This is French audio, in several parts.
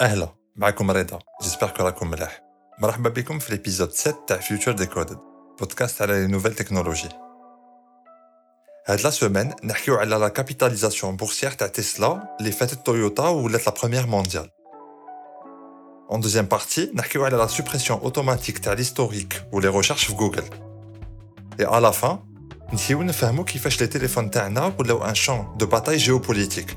اهلا معكم رضا جيسبر كو راكم ملاح مرحبا بكم في الابيزود 7 تاع فيوتشر ديكودد بودكاست على لي نوفيل تكنولوجي هاد لا سومين نحكيو على لا كابيتاليزاسيون بورسيير تاع تسلا اللي فاتت تويوتا ولات لا بروميير مونديال En deuxième partie, نحكيو على la suppression automatique تاع l'historique ou les recherches في جوجل. Et à la fin, نسيو نفهمو كيفاش لي تيليفون تاعنا ولاو ان شان دو باتاي جيوبوليتيك.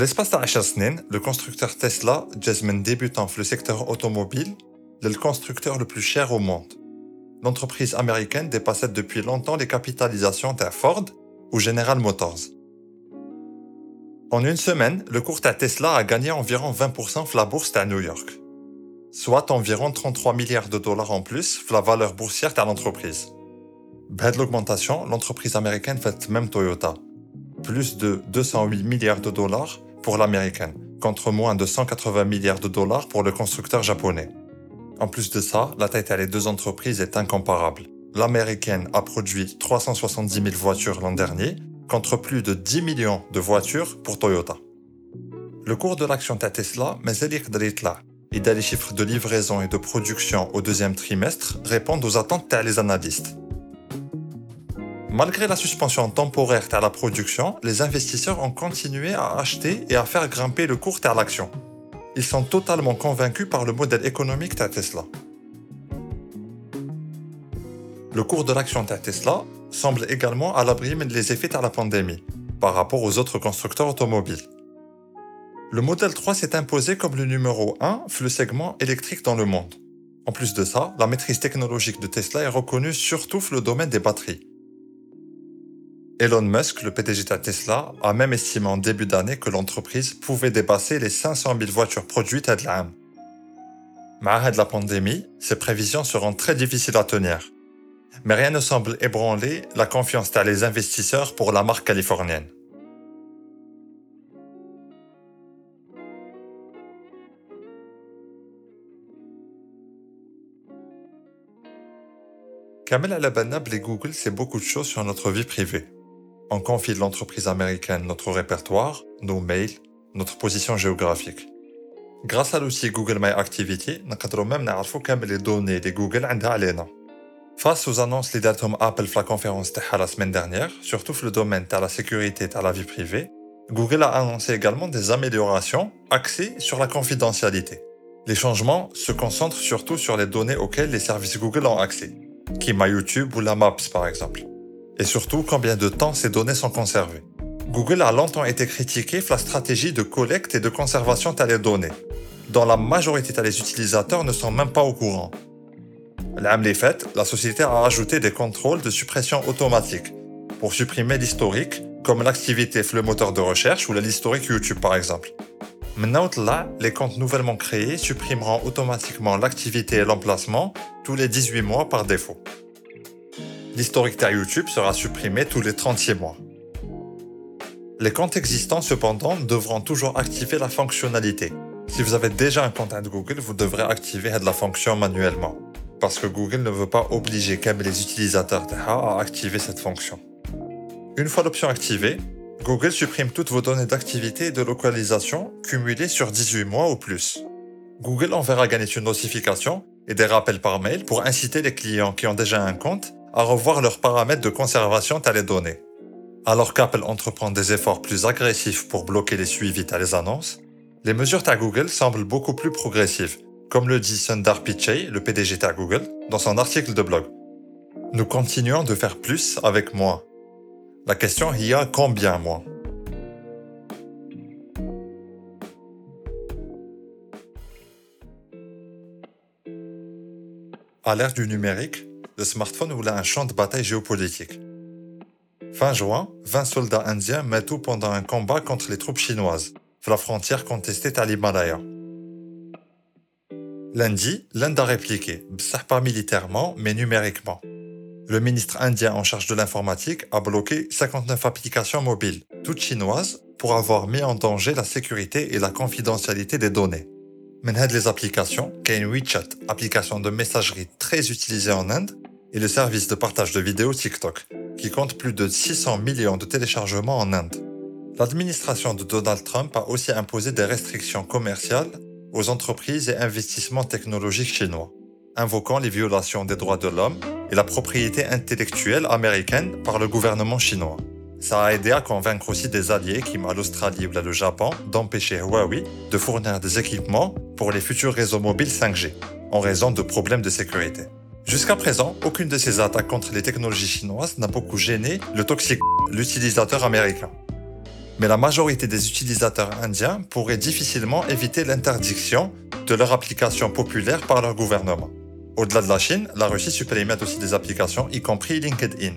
Fl-espace ta' le constructeur Tesla Jasmine débutant dans le secteur automobile, est le constructeur le plus cher au monde. L'entreprise américaine dépassait depuis longtemps les capitalisations de Ford ou General Motors. En une semaine, le cours de Tesla a gagné environ 20% de la bourse à New York, soit environ 33 milliards de dollars en plus de la valeur boursière de l'entreprise. Bête l'augmentation, l'entreprise américaine fait même Toyota, plus de 208 milliards de dollars pour l'américaine, contre moins de 180 milliards de dollars pour le constructeur japonais. En plus de ça, la taille des deux entreprises est incomparable. L'américaine a produit 370 000 voitures l'an dernier, contre plus de 10 millions de voitures pour Toyota. Le cours de l'action Tesla, mais est et les chiffres de livraison et de production au deuxième trimestre répondent aux attentes des analystes. Malgré la suspension temporaire de la production, les investisseurs ont continué à acheter et à faire grimper le cours de l'action. Ils sont totalement convaincus par le modèle économique de Tesla. Le cours de l'action de Tesla semble également à l'abri des effets de la pandémie par rapport aux autres constructeurs automobiles. Le modèle 3 s'est imposé comme le numéro 1 le segment électrique dans le monde. En plus de ça, la maîtrise technologique de Tesla est reconnue surtout le domaine des batteries. Elon Musk, le PDG de Tesla, a même estimé en début d'année que l'entreprise pouvait dépasser les 500 000 voitures produites à l'âme. De la pandémie, ces prévisions seront très difficiles à tenir. Mais rien ne semble ébranler la confiance des investisseurs pour la marque californienne. Kamel Alabanab et Google, c'est beaucoup de choses sur notre vie privée On confie de l'entreprise américaine notre répertoire, nos mails, notre position géographique. Grâce à l'outil Google My Activity, nous pouvons même savoir les données de Google عندها علينا. Face aux annonces les datum Apple la conférence de la semaine dernière, surtout dans le domaine de la sécurité et de la vie privée, Google a annoncé également des améliorations axées sur la confidentialité. Les changements se concentrent surtout sur les données auxquelles les services Google ont accès, qui ma YouTube ou la Maps par exemple. Et surtout combien de temps ces données sont conservées. Google a longtemps été critiqué pour la stratégie de collecte et de conservation de les données, dont la majorité des utilisateurs ne sont même pas au courant. Faite, la société a ajouté des contrôles de suppression automatique pour supprimer l'historique, comme l'activité le moteur de recherche ou l'historique YouTube par exemple. Maintenant, là, les comptes nouvellement créés supprimeront automatiquement l'activité et l'emplacement tous les 18 mois par défaut. L'historique YouTube sera supprimé tous les 36 mois. Les comptes existants, cependant, devront toujours activer la fonctionnalité. Si vous avez déjà un compte de Google, vous devrez activer la fonction manuellement. Parce que Google ne veut pas obliger comme les utilisateurs à activer cette fonction. Une fois l'option activée, Google supprime toutes vos données d'activité et de localisation cumulées sur 18 mois ou plus. Google enverra gagner une notification et des rappels par mail pour inciter les clients qui ont déjà un compte à revoir leurs paramètres de conservation de les données. Alors qu'Apple entreprend des efforts plus agressifs pour bloquer les suivis à les annonces, les mesures à Google semblent beaucoup plus progressives, comme le dit Sundar Pichai, le PDG à Google, dans son article de blog. Nous continuons de faire plus avec moins. La question est a combien moins? À l'ère du numérique, le smartphone ouvre un champ de bataille géopolitique. Fin juin, 20 soldats indiens tout pendant un combat contre les troupes chinoises, la frontière contestée à l'Himalaya. Lundi, l'Inde a répliqué, pas militairement, mais numériquement. Le ministre indien en charge de l'informatique a bloqué 59 applications mobiles, toutes chinoises, pour avoir mis en danger la sécurité et la confidentialité des données. Mais les applications, une WeChat, application de messagerie très utilisée en Inde, et le service de partage de vidéos TikTok, qui compte plus de 600 millions de téléchargements en Inde. L'administration de Donald Trump a aussi imposé des restrictions commerciales aux entreprises et investissements technologiques chinois, invoquant les violations des droits de l'homme et la propriété intellectuelle américaine par le gouvernement chinois. Ça a aidé à convaincre aussi des alliés, comme l'Australie ou le Japon, d'empêcher Huawei de fournir des équipements pour les futurs réseaux mobiles 5G, en raison de problèmes de sécurité. Jusqu'à présent, aucune de ces attaques contre les technologies chinoises n'a beaucoup gêné le toxique, l'utilisateur américain mais la majorité des utilisateurs indiens pourraient difficilement éviter l'interdiction de leur application populaire par leur gouvernement. Au-delà de la Chine, la Russie supprime aussi des applications, y compris LinkedIn,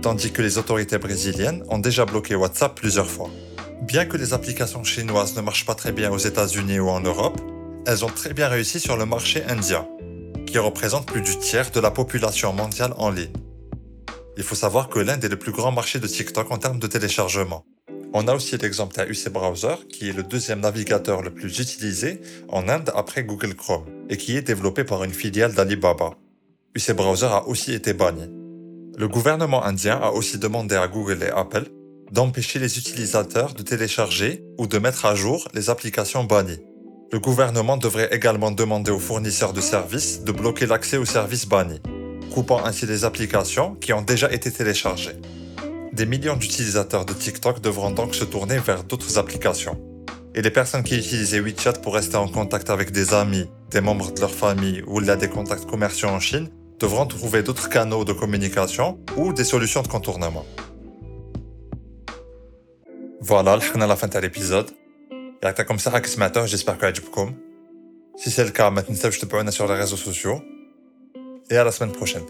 tandis que les autorités brésiliennes ont déjà bloqué WhatsApp plusieurs fois. Bien que les applications chinoises ne marchent pas très bien aux États-Unis ou en Europe, elles ont très bien réussi sur le marché indien, qui représente plus du tiers de la population mondiale en ligne. Il faut savoir que l'Inde est le plus grand marché de TikTok en termes de téléchargement. On a aussi l'exemple UC Browser, qui est le deuxième navigateur le plus utilisé en Inde après Google Chrome, et qui est développé par une filiale d'Alibaba. UC Browser a aussi été banni. Le gouvernement indien a aussi demandé à Google et Apple d'empêcher les utilisateurs de télécharger ou de mettre à jour les applications bannies. Le gouvernement devrait également demander aux fournisseurs de services de bloquer l'accès aux services bannis, coupant ainsi les applications qui ont déjà été téléchargées. Des millions d'utilisateurs de TikTok devront donc se tourner vers d'autres applications. Et les personnes qui utilisaient WeChat pour rester en contact avec des amis, des membres de leur famille ou des contacts commerciaux en Chine devront trouver d'autres canaux de communication ou des solutions de contournement. Voilà, je à la fin de l'épisode. Comme ça j'espère que vous Si c'est le cas, maintenant je te peux sur les réseaux sociaux. Et à la semaine prochaine.